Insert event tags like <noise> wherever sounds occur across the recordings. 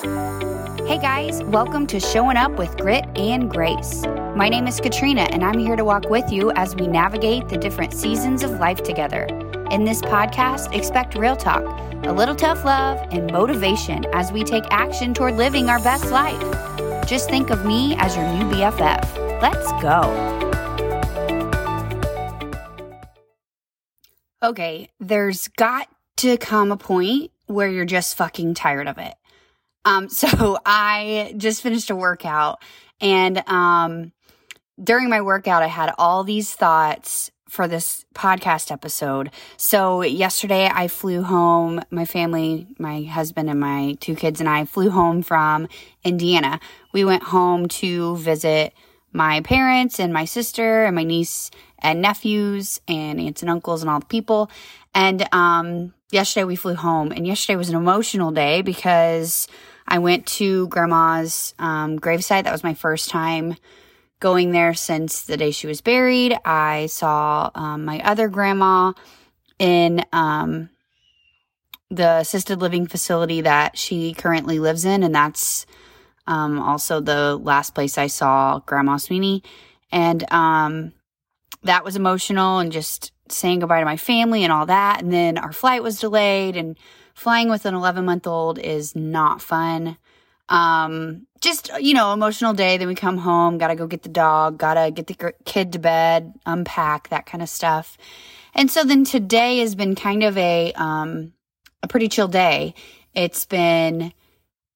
Hey guys, welcome to Showing Up with Grit and Grace. My name is Katrina, and I'm here to walk with you as we navigate the different seasons of life together. In this podcast, expect real talk, a little tough love, and motivation as we take action toward living our best life. Just think of me as your new BFF. Let's go. Okay, there's got to come a point where you're just fucking tired of it. Um, <laughs> so I just finished a workout and, um, during my workout, I had all these thoughts for this podcast episode. So yesterday I flew home, my family, my husband and my two kids and I flew home from Indiana. We went home to visit my parents and my sister and my niece and nephews and aunts and uncles and all the people. And um, yesterday we flew home, and yesterday was an emotional day because I went to grandma's um, gravesite. That was my first time going there since the day she was buried. I saw um, my other grandma in um, the assisted living facility that she currently lives in, and that's um, also the last place I saw Grandma Sweeney. And um, that was emotional and just saying goodbye to my family and all that. And then our flight was delayed and flying with an 11 month old is not fun. Um, just, you know, emotional day. Then we come home, gotta go get the dog, gotta get the kid to bed, unpack, that kind of stuff. And so then today has been kind of a, um, a pretty chill day. It's been,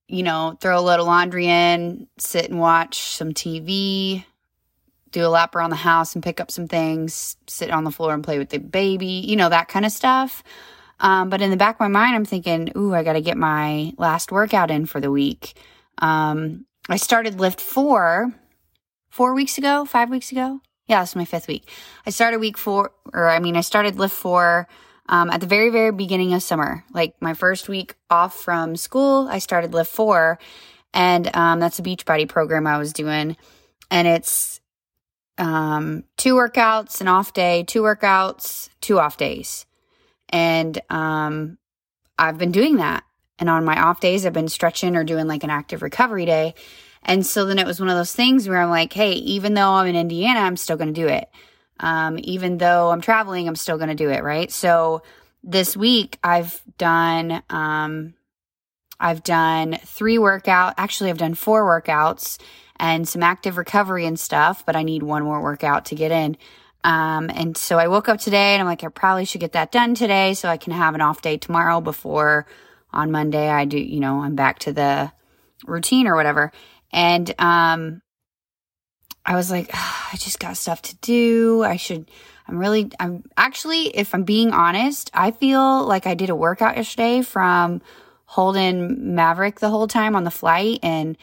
you know, throw a little laundry in, sit and watch some TV, do a lap around the house and pick up some things, sit on the floor and play with the baby, you know, that kind of stuff. Um, but in the back of my mind, I'm thinking, ooh, I got to get my last workout in for the week. Um, I started lift four, four weeks ago, five weeks ago. Yeah, this is my fifth week. I started week four, or I mean, I started lift four um, at the very, very beginning of summer. Like my first week off from school, I started lift four, and um, that's a Beachbody program I was doing, and it's um, two workouts, an off day, two workouts, two off days. And um, I've been doing that. And on my off days, I've been stretching or doing like an active recovery day. And so then it was one of those things where I'm like, hey, even though I'm in Indiana, I'm still going to do it. Um, even though I'm traveling, I'm still going to do it. Right. So this week I've done, um, I've done three workout. Actually, I've done four workouts and some active recovery and stuff, but I need one more workout to get in. Um, and so I woke up today and I'm like, I probably should get that done today so I can have an off day tomorrow before on Monday I do, you know, I'm back to the routine or whatever. And, um, I was like, I just got stuff to do. I should, I'm really, I'm actually, if I'm being honest, I feel like I did a workout yesterday from holding Maverick the whole time on the flight and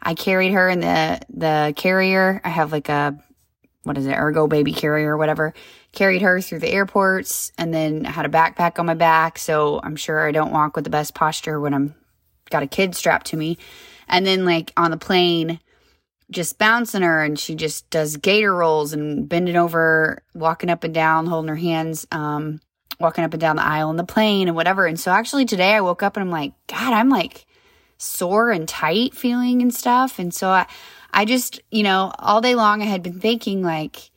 I carried her in the the carrier. I have like a what is it, Ergobaby carrier or whatever. Carried her through the airports and then had a backpack on my back. So I'm sure I don't walk with the best posture when I'm got a kid strapped to me. And then like on the plane, just bouncing her and she just does gator rolls and bending over, walking up and down, holding her hands, um, walking up and down the aisle in the plane and whatever. And so actually today I woke up and I'm like, God, I'm like sore and tight feeling and stuff. And so I, I just, you know, all day long I had been thinking like,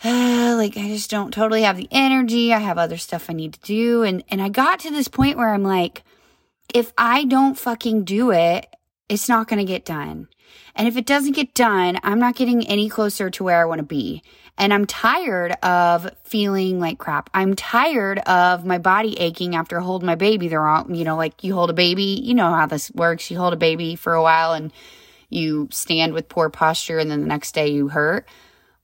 <sighs> like I just don't totally have the energy. I have other stuff I need to do. And, and I got to this point where I'm like, if I don't fucking do it, it's not to get done. And if it doesn't get done, I'm not getting any closer to where I want to be. And I'm tired of feeling like crap. I'm tired of my body aching after holding my baby the wrong, you know, like you hold a baby, you know how this works. You hold a baby for a while and you stand with poor posture and then the next day you hurt.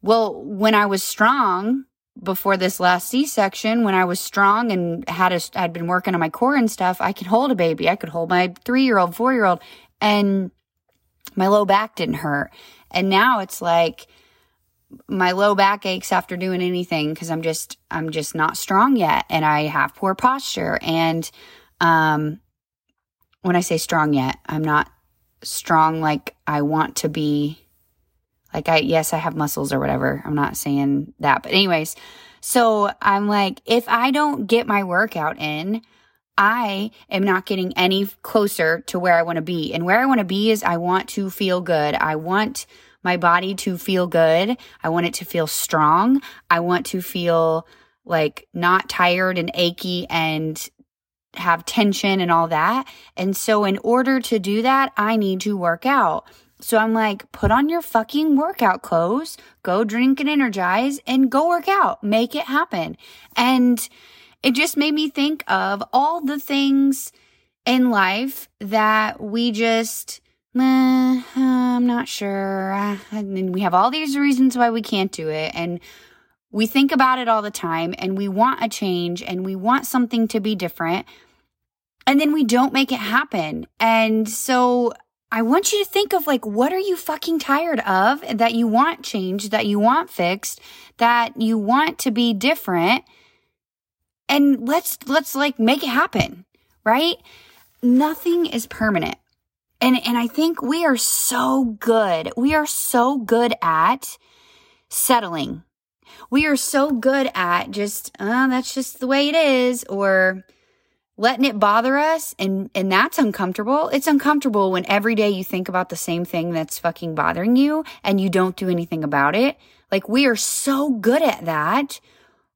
Well, when I was strong before this last C-section, when I was strong and had a, had been working on my core and stuff, I could hold a baby. I could hold my three year old, four year old and my low back didn't hurt. And now it's like, my low back aches after doing anything because I'm just I'm just not strong yet and I have poor posture and um when I say strong yet I'm not strong like I want to be like I yes I have muscles or whatever I'm not saying that but anyways so I'm like if I don't get my workout in I am not getting any closer to where I want to be. And where I want to be is I want to feel good. I want my body to feel good. I want it to feel strong. I want to feel like not tired and achy and have tension and all that. And so, in order to do that, I need to work out. So I'm like, put on your fucking workout clothes, go drink and energize, and go work out. Make it happen. And it just made me think of all the things in life that we just, eh, I'm not sure. And we have all these reasons why we can't do it. And we think about it all the time and we want a change and we want something to be different. And then we don't make it happen. And so I want you to think of like, what are you fucking tired of that you want changed, that you want fixed, that you want to be different? And let's, let's like make it happen, right? Nothing is permanent. And, and I think we are so good. We are so good at settling. We are so good at just, oh, that's just the way it is, or letting it bother us and and that's uncomfortable. It's uncomfortable when every day you think about the same thing that's fucking bothering you and you don't do anything about it. Like we are so good at that.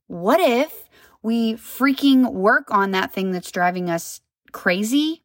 What if we freaking work on that thing that's driving us crazy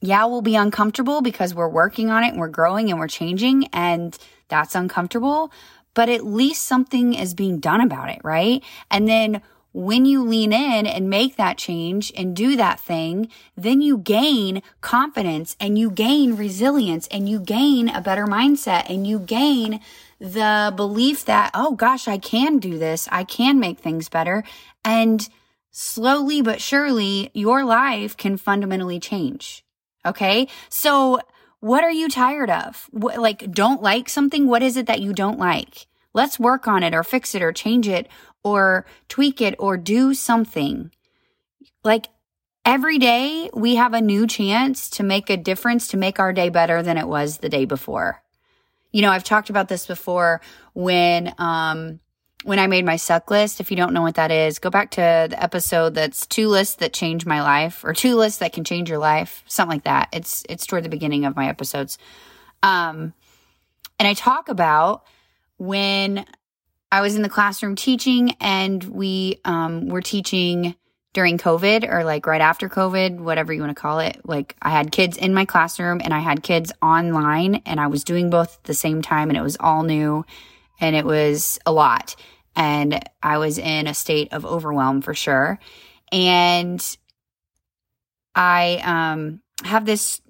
yeah, we'll be uncomfortable because we're working on it and we're growing and we're changing and that's uncomfortable, but at least something is being done about it, right? And then when you lean in and make that change and do that thing, then you gain confidence and you gain resilience and you gain a better mindset and you gain the belief that, oh gosh, I can do this. I can make things better. And slowly but surely, your life can fundamentally change. Okay. So what are you tired of? What, like, don't like something? What is it that you don't like? Let's work on it or fix it or change it or tweak it or do something. Like every day we have a new chance to make a difference, to make our day better than it was the day before. You know, I've talked about this before when, um, when I made my suck list, if you don't know what that is, go back to the episode that's two lists that change my life or two lists that can change your life, something like that. It's it's toward the beginning of my episodes. Um and I talk about when I was in the classroom teaching and we um were teaching during COVID or like right after COVID, whatever you want to call it. Like I had kids in my classroom and I had kids online and I was doing both at the same time and it was all new and it was a lot. And I was in a state of overwhelm for sure. And I um, have this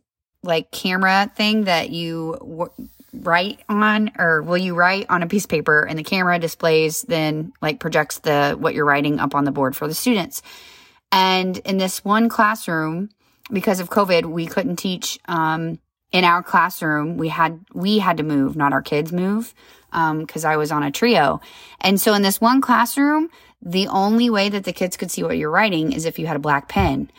like camera thing that you w- write on, or will you write on a piece of paper and the camera displays then like projects the what you're writing up on the board for the students. And in this one classroom, because of COVID, we couldn't teach um, in our classroom. We had we had to move, not our kids move because um, I was on a trio. And so in this one classroom, the only way that the kids could see what you're writing is if you had a black pen.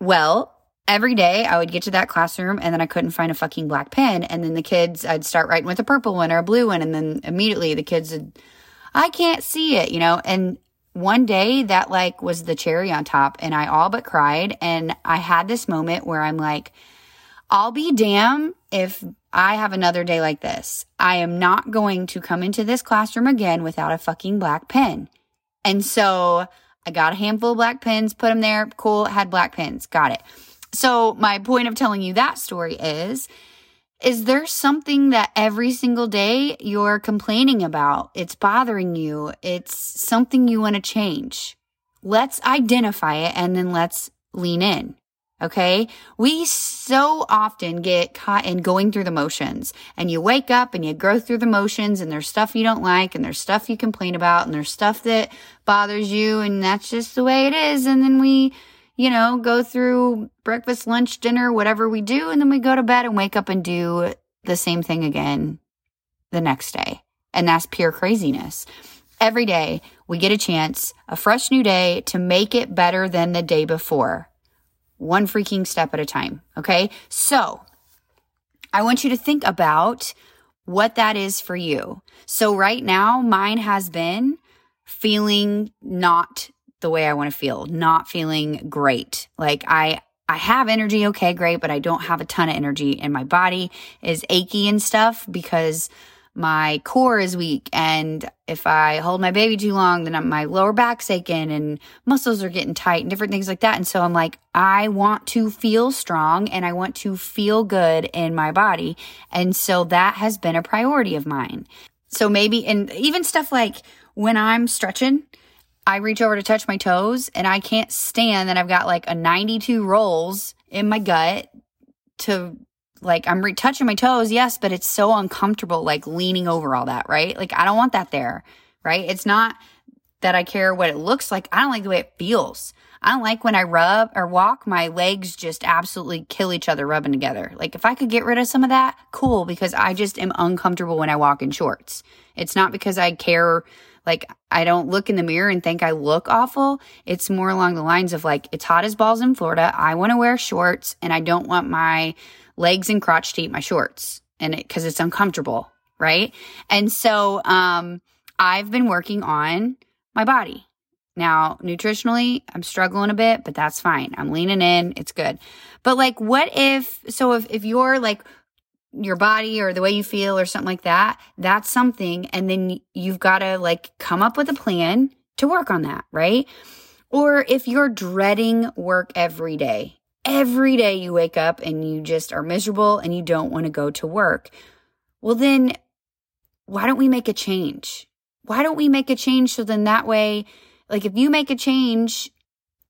Well, every day I would get to that classroom and then I couldn't find a fucking black pen. And then the kids, I'd start writing with a purple one or a blue one. And then immediately the kids would, I can't see it, you know? And one day that like was the cherry on top and I all but cried. And I had this moment where I'm like, I'll be damn if I have another day like this. I am not going to come into this classroom again without a fucking black pen. And so I got a handful of black pens, put them there. Cool. Had black pens. Got it. So my point of telling you that story is, is there something that every single day you're complaining about? It's bothering you. It's something you want to change. Let's identify it and then let's lean in. Okay. We so often get caught in going through the motions and you wake up and you go through the motions and there's stuff you don't like and there's stuff you complain about and there's stuff that bothers you and that's just the way it is. And then we, you know, go through breakfast, lunch, dinner, whatever we do. And then we go to bed and wake up and do the same thing again the next day. And that's pure craziness. Every day we get a chance, a fresh new day to make it better than the day before one freaking step at a time. Okay. So I want you to think about what that is for you. So right now, mine has been feeling not the way I want to feel, not feeling great. Like I I have energy, okay, great, but I don't have a ton of energy and my body is achy and stuff because my core is weak and if I hold my baby too long, then my lower back's aching and muscles are getting tight and different things like that. And so I'm like, I want to feel strong and I want to feel good in my body. And so that has been a priority of mine. So maybe, and even stuff like when I'm stretching, I reach over to touch my toes and I can't stand that I've got like a 92 rolls in my gut to like I'm retouching my toes, yes, but it's so uncomfortable, like leaning over all that, right? Like I don't want that there, right? It's not that I care what it looks like. I don't like the way it feels. I don't like when I rub or walk, my legs just absolutely kill each other rubbing together. Like if I could get rid of some of that, cool, because I just am uncomfortable when I walk in shorts. It's not because I care like, I don't look in the mirror and think I look awful. It's more along the lines of like, it's hot as balls in Florida. I want to wear shorts and I don't want my legs and crotch to eat my shorts and it, cause it's uncomfortable. Right. And so, um, I've been working on my body. Now, nutritionally, I'm struggling a bit, but that's fine. I'm leaning in. It's good. But like, what if, so if, if you're like your body or the way you feel or something like that, that's something. And then you've got to like come up with a plan to work on that, right? Or if you're dreading work every day, every day you wake up and you just are miserable and you don't want to go to work, well, then why don't we make a change? Why don't we make a change so then that way, like if you make a change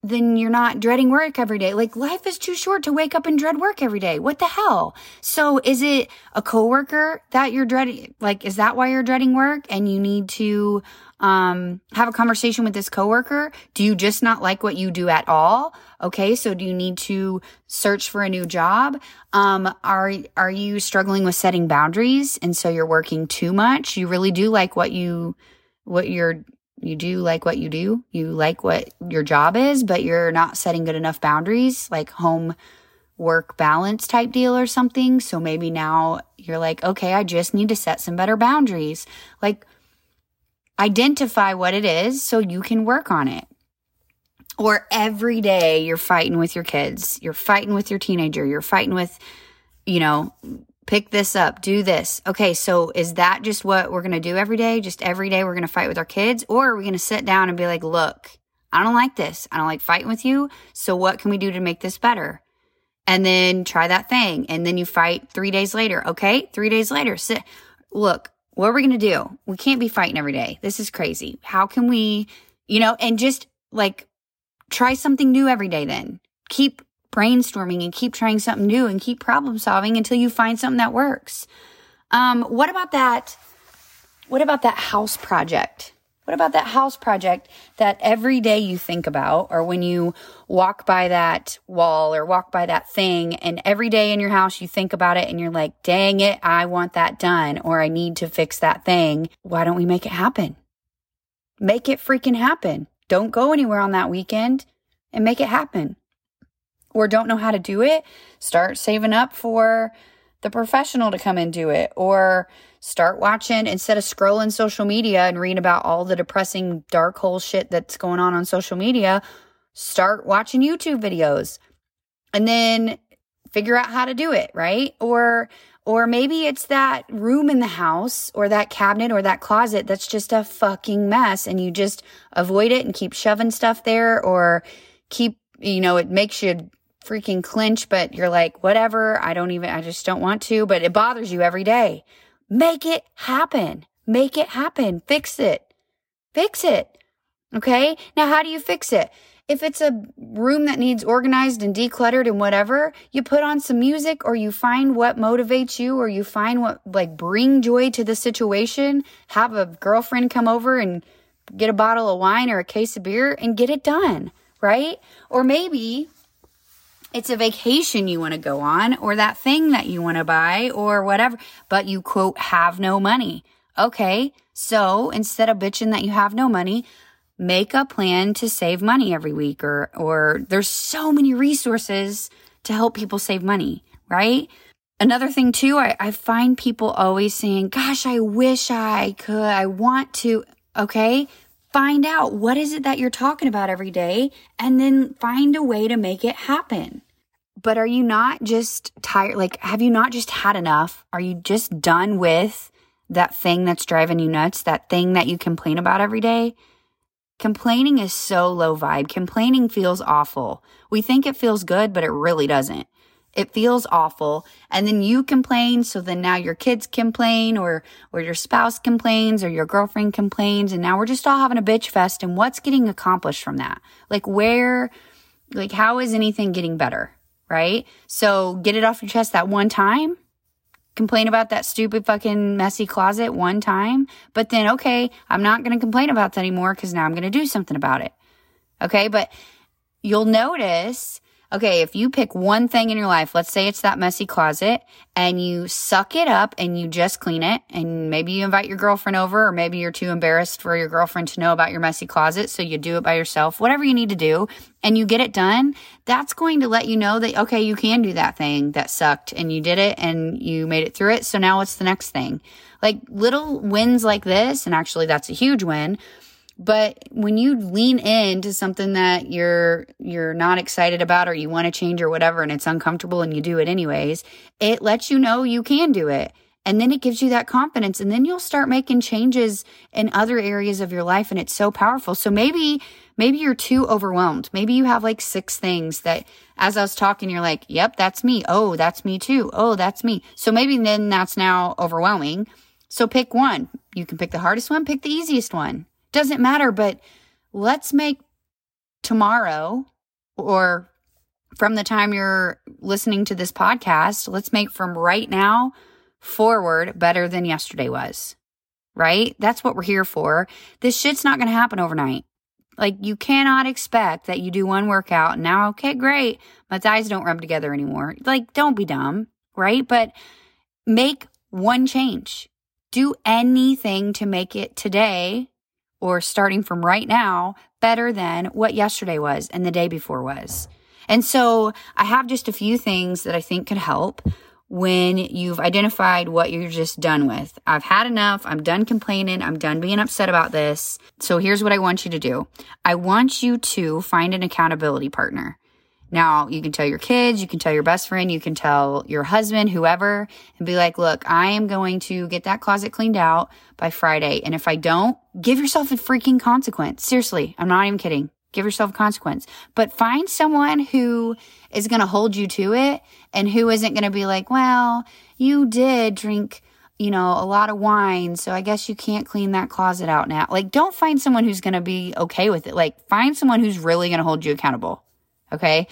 then you're not dreading work every day. Like life is too short to wake up and dread work every day. What the hell? So is it a coworker that you're dreading? Like, is that why you're dreading work and you need to, um, have a conversation with this coworker? Do you just not like what you do at all? Okay. So do you need to search for a new job? Um, are, are you struggling with setting boundaries? And so you're working too much? You really do like what you, what you're you do like what you do. You like what your job is, but you're not setting good enough boundaries, like home work balance type deal or something. So maybe now you're like, okay, I just need to set some better boundaries. Like, identify what it is so you can work on it. Or every day you're fighting with your kids, you're fighting with your teenager, you're fighting with, you know, pick this up, do this. Okay, so is that just what we're going to do every day? Just every day we're going to fight with our kids? Or are we going to sit down and be like, look, I don't like this. I don't like fighting with you. So what can we do to make this better? And then try that thing. And then you fight three days later. Okay, three days later, sit. Look, what are we going to do? We can't be fighting every day. This is crazy. How can we, you know, and just like try something new every day then. Keep brainstorming and keep trying something new and keep problem solving until you find something that works. Um, what about that? What about that house project? What about that house project that every day you think about, or when you walk by that wall or walk by that thing, and every day in your house you think about it and you're like, dang it, I want that done, or I need to fix that thing. Why don't we make it happen? Make it freaking happen. Don't go anywhere on that weekend and make it happen or don't know how to do it, start saving up for the professional to come and do it or start watching instead of scrolling social media and reading about all the depressing dark hole shit that's going on on social media start watching youtube videos and then figure out how to do it right? Or or maybe it's that room in the house or that cabinet or that closet that's just a fucking mess and you just avoid it and keep shoving stuff there or keep you know it makes you freaking clinch, but you're like, whatever, I don't even, I just don't want to, but it bothers you every day. Make it happen. Make it happen. Fix it. Fix it. Okay. Now, how do you fix it? If it's a room that needs organized and decluttered and whatever, you put on some music or you find what motivates you or you find what like bring joy to the situation. Have a girlfriend come over and get a bottle of wine or a case of beer and get it done, right? Or maybe it's a vacation you want to go on or that thing that you want to buy or whatever, but you quote, have no money. Okay. So instead of bitching that you have no money, make a plan to save money every week or, or there's so many resources to help people save money, right? Another thing too, I, I find people always saying, gosh, I wish I could, I want to. Okay. Find out what is it that you're talking about every day and then find a way to make it happen. But are you not just tired? Like, have you not just had enough? Are you just done with that thing that's driving you nuts? That thing that you complain about every day? Complaining is so low vibe. Complaining feels awful. We think it feels good, but it really doesn't. It feels awful. And then you complain. So then now your kids complain or, or your spouse complains or your girlfriend complains. And now we're just all having a bitch fest. And what's getting accomplished from that? Like where, like how is anything getting better? Right? So get it off your chest that one time. Complain about that stupid fucking messy closet one time. But then, okay, I'm not going to complain about that anymore because now I'm going to do something about it. Okay. But you'll notice okay, if you pick one thing in your life, let's say it's that messy closet, and you suck it up and you just clean it, and maybe you invite your girlfriend over, or maybe you're too embarrassed for your girlfriend to know about your messy closet, so you do it by yourself, whatever you need to do, and you get it done, that's going to let you know that, okay, you can do that thing that sucked, and you did it, and you made it through it, so now what's the next thing? Like little wins like this, and actually that's a huge win but when you lean into something that you're you're not excited about or you want to change or whatever and it's uncomfortable and you do it anyways, it lets you know you can do it. And then it gives you that confidence and then you'll start making changes in other areas of your life and it's so powerful. So maybe maybe you're too overwhelmed. Maybe you have like six things that as I was talking you're like, "Yep, that's me. Oh, that's me too. Oh, that's me." So maybe then that's now overwhelming. So pick one. You can pick the hardest one, pick the easiest one. Doesn't matter, but let's make tomorrow or from the time you're listening to this podcast, let's make from right now forward better than yesterday was. Right? That's what we're here for. This shit's not going to happen overnight. Like you cannot expect that you do one workout and now, okay, great. My thighs don't rub together anymore. Like, don't be dumb, right? But make one change. Do anything to make it today or starting from right now better than what yesterday was and the day before was. And so I have just a few things that I think could help when you've identified what you're just done with. I've had enough. I'm done complaining. I'm done being upset about this. So here's what I want you to do. I want you to find an accountability partner. Now, you can tell your kids, you can tell your best friend, you can tell your husband, whoever, and be like, look, I am going to get that closet cleaned out by Friday. And if I don't, give yourself a freaking consequence. Seriously, I'm not even kidding. Give yourself a consequence. But find someone who is going to hold you to it and who isn't going to be like, well, you did drink you know, a lot of wine, so I guess you can't clean that closet out now. Like, don't find someone who's going to be okay with it. Like, find someone who's really going to hold you accountable. Okay.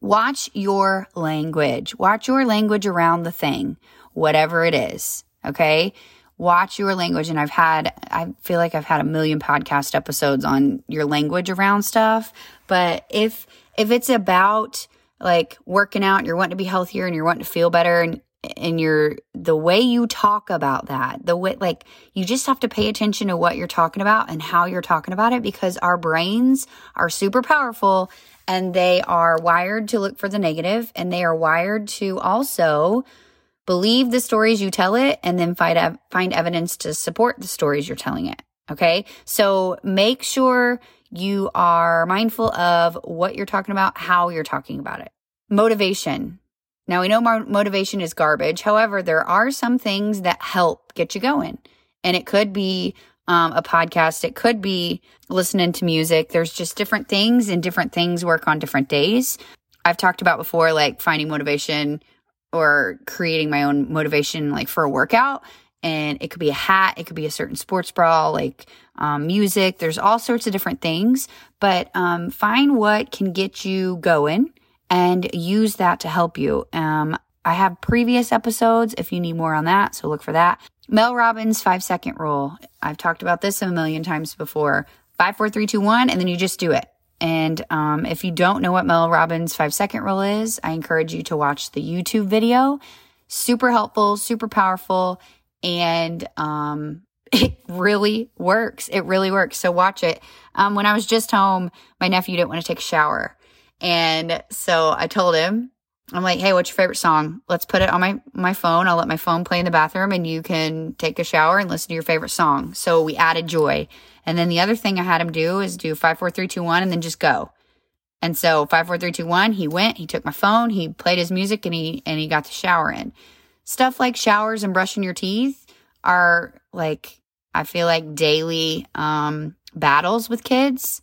Watch your language. Watch your language around the thing, whatever it is. Okay. Watch your language. And I've had, I feel like I've had a million podcast episodes on your language around stuff. But if, if it's about like working out, you're wanting to be healthier and you're wanting to feel better and and you're the way you talk about that the way like you just have to pay attention to what you're talking about and how you're talking about it because our brains are super powerful and they are wired to look for the negative and they are wired to also believe the stories you tell it and then find find evidence to support the stories you're telling it okay? So make sure you are mindful of what you're talking about how you're talking about it. Motivation now we know motivation is garbage however there are some things that help get you going and it could be um, a podcast. It could be listening to music. There's just different things and different things work on different days. I've talked about before, like finding motivation or creating my own motivation, like for a workout. And it could be a hat, it could be a certain sports bra, like um, music. There's all sorts of different things, but um, find what can get you going and use that to help you. Um, I have previous episodes if you need more on that, so look for that. Mel Robbins five second rule. I've talked about this a million times before. Five, four, three, two, one, and then you just do it. And um, if you don't know what Mel Robbins five second rule is, I encourage you to watch the YouTube video. Super helpful, super powerful, and um, <laughs> it really works. It really works. So watch it. Um, when I was just home, my nephew didn't want to take a shower. And so I told him, I'm like, hey, what's your favorite song? Let's put it on my, my phone. I'll let my phone play in the bathroom and you can take a shower and listen to your favorite song. So we added joy. And then the other thing I had him do is do five, four, three, two, one, and then just go. And so five, four, three, two, one, he went, he took my phone, he played his music and he, and he got the shower in. Stuff like showers and brushing your teeth are like, I feel like daily, um, battles with kids.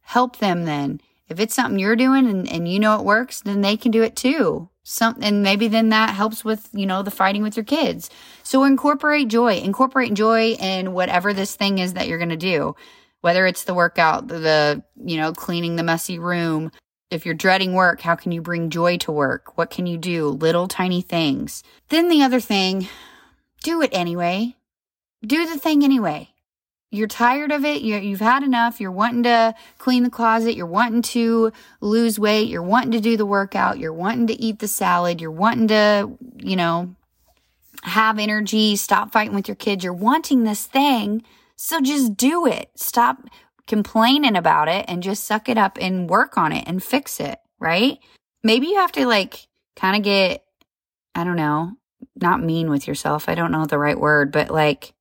Help them then if it's something you're doing and, and you know it works, then they can do it too. Some, and maybe then that helps with, you know, the fighting with your kids. So incorporate joy, incorporate joy in whatever this thing is that you're going to do. Whether it's the workout, the, you know, cleaning the messy room. If you're dreading work, how can you bring joy to work? What can you do? Little tiny things. Then the other thing, do it anyway. Do the thing anyway you're tired of it. you have had enough. You're wanting to clean the closet. You're wanting to lose weight. You're wanting to do the workout. You're wanting to eat the salad. You're wanting to, you know, have energy. Stop fighting with your kids. You're wanting this thing. So just do it. Stop complaining about it and just suck it up and work on it and fix it. Right. Maybe you have to like kind of get, I don't know, not mean with yourself. I don't know the right word, but like,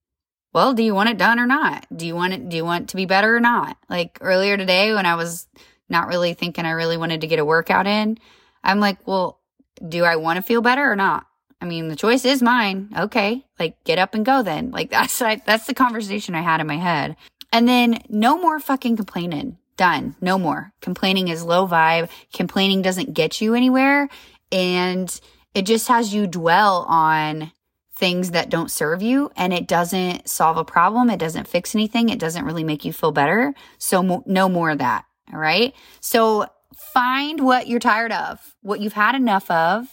well, do you want it done or not? Do you want it, do you want to be better or not? Like earlier today when I was not really thinking I really wanted to get a workout in, I'm like, well, do I want to feel better or not? I mean, the choice is mine. Okay. Like get up and go then. <laughs> Like that's, I, that's the conversation I had in my head. And then no more fucking complaining. Done. No more. Complaining is low vibe. Complaining doesn't get you anywhere. And it just has you dwell on things that don't serve you and it doesn't solve a problem. It doesn't fix anything. It doesn't really make you feel better. So mo- no more of that. All right. So find what you're tired of, what you've had enough of.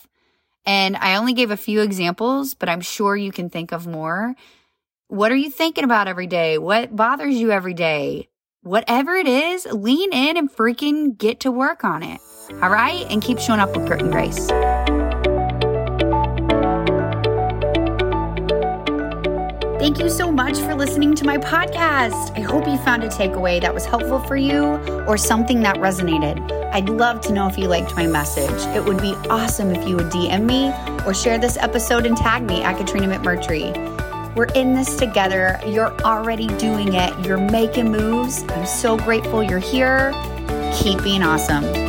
And I only gave a few examples, but I'm sure you can think of more. What are you thinking about every day? What bothers you every day? Whatever it is, lean in and freaking get to work on it. All right. And keep showing up with grit and grace. Thank you so much for listening to my podcast. I hope you found a takeaway that was helpful for you or something that resonated. I'd love to know if you liked my message. It would be awesome if you would DM me or share this episode and tag me at Katrina McMurtry. We're in this together. You're already doing it. You're making moves. I'm so grateful you're here. Keep being awesome.